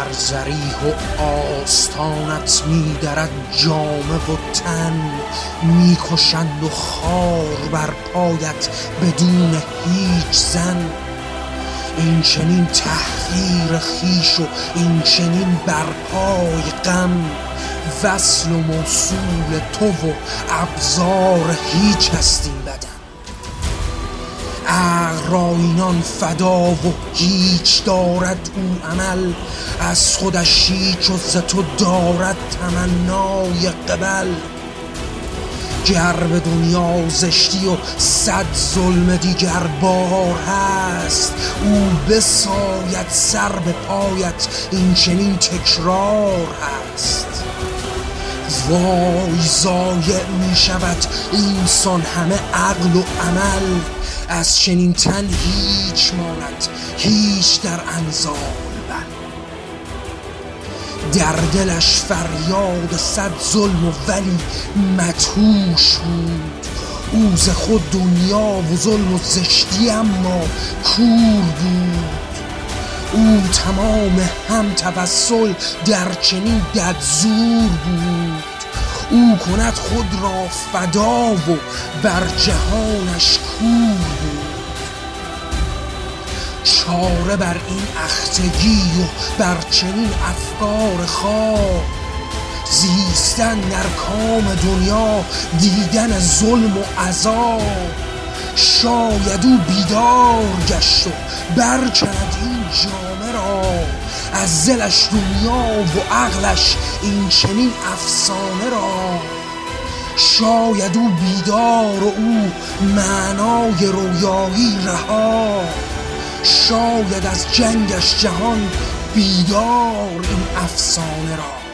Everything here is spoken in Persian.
در زریح و آستانت میدرد جامه و تن. می‌کشند و خار بر پایت بدون هیچ زن. این چنین تحقیر خیش و این چنین برپای غم. وصل و موصول تو و ابزار هیچ هستیم بدن. عقل را اینان فدا و هیچ دارد او عمل. از خودش هیچ و تو دارد تمنای قبل. گر به دنیا زشتی و صد ظلم دیگر بار هست. او بساید سر به پایت این چنین تکرار هست. وای زایع می شود اینسان همه عقل و عمل. از چنین تن هیچ ماند هیچ در انزال بل در دلش فریاد صد ظلم و ولی مدهوش بود. او ز خود دنیا و ظلم و زشتی اما کور بود. او تمام هم توسل در چنین ددزور بود. او کند خود را فدا و بر جهانش کور بود چاره بر این اختگی و بر چنین افکار خواب. زیستن در کام دنیا دیدن ظلم و عذاب. شاید او بیدار گشت و برکند این جامه را. از زلش دنیا و عقلش این چنین افسانه را. شاید او بیدار و او معنای رویایی رها. شاید از جنگش جهان بیدار این افسانه را.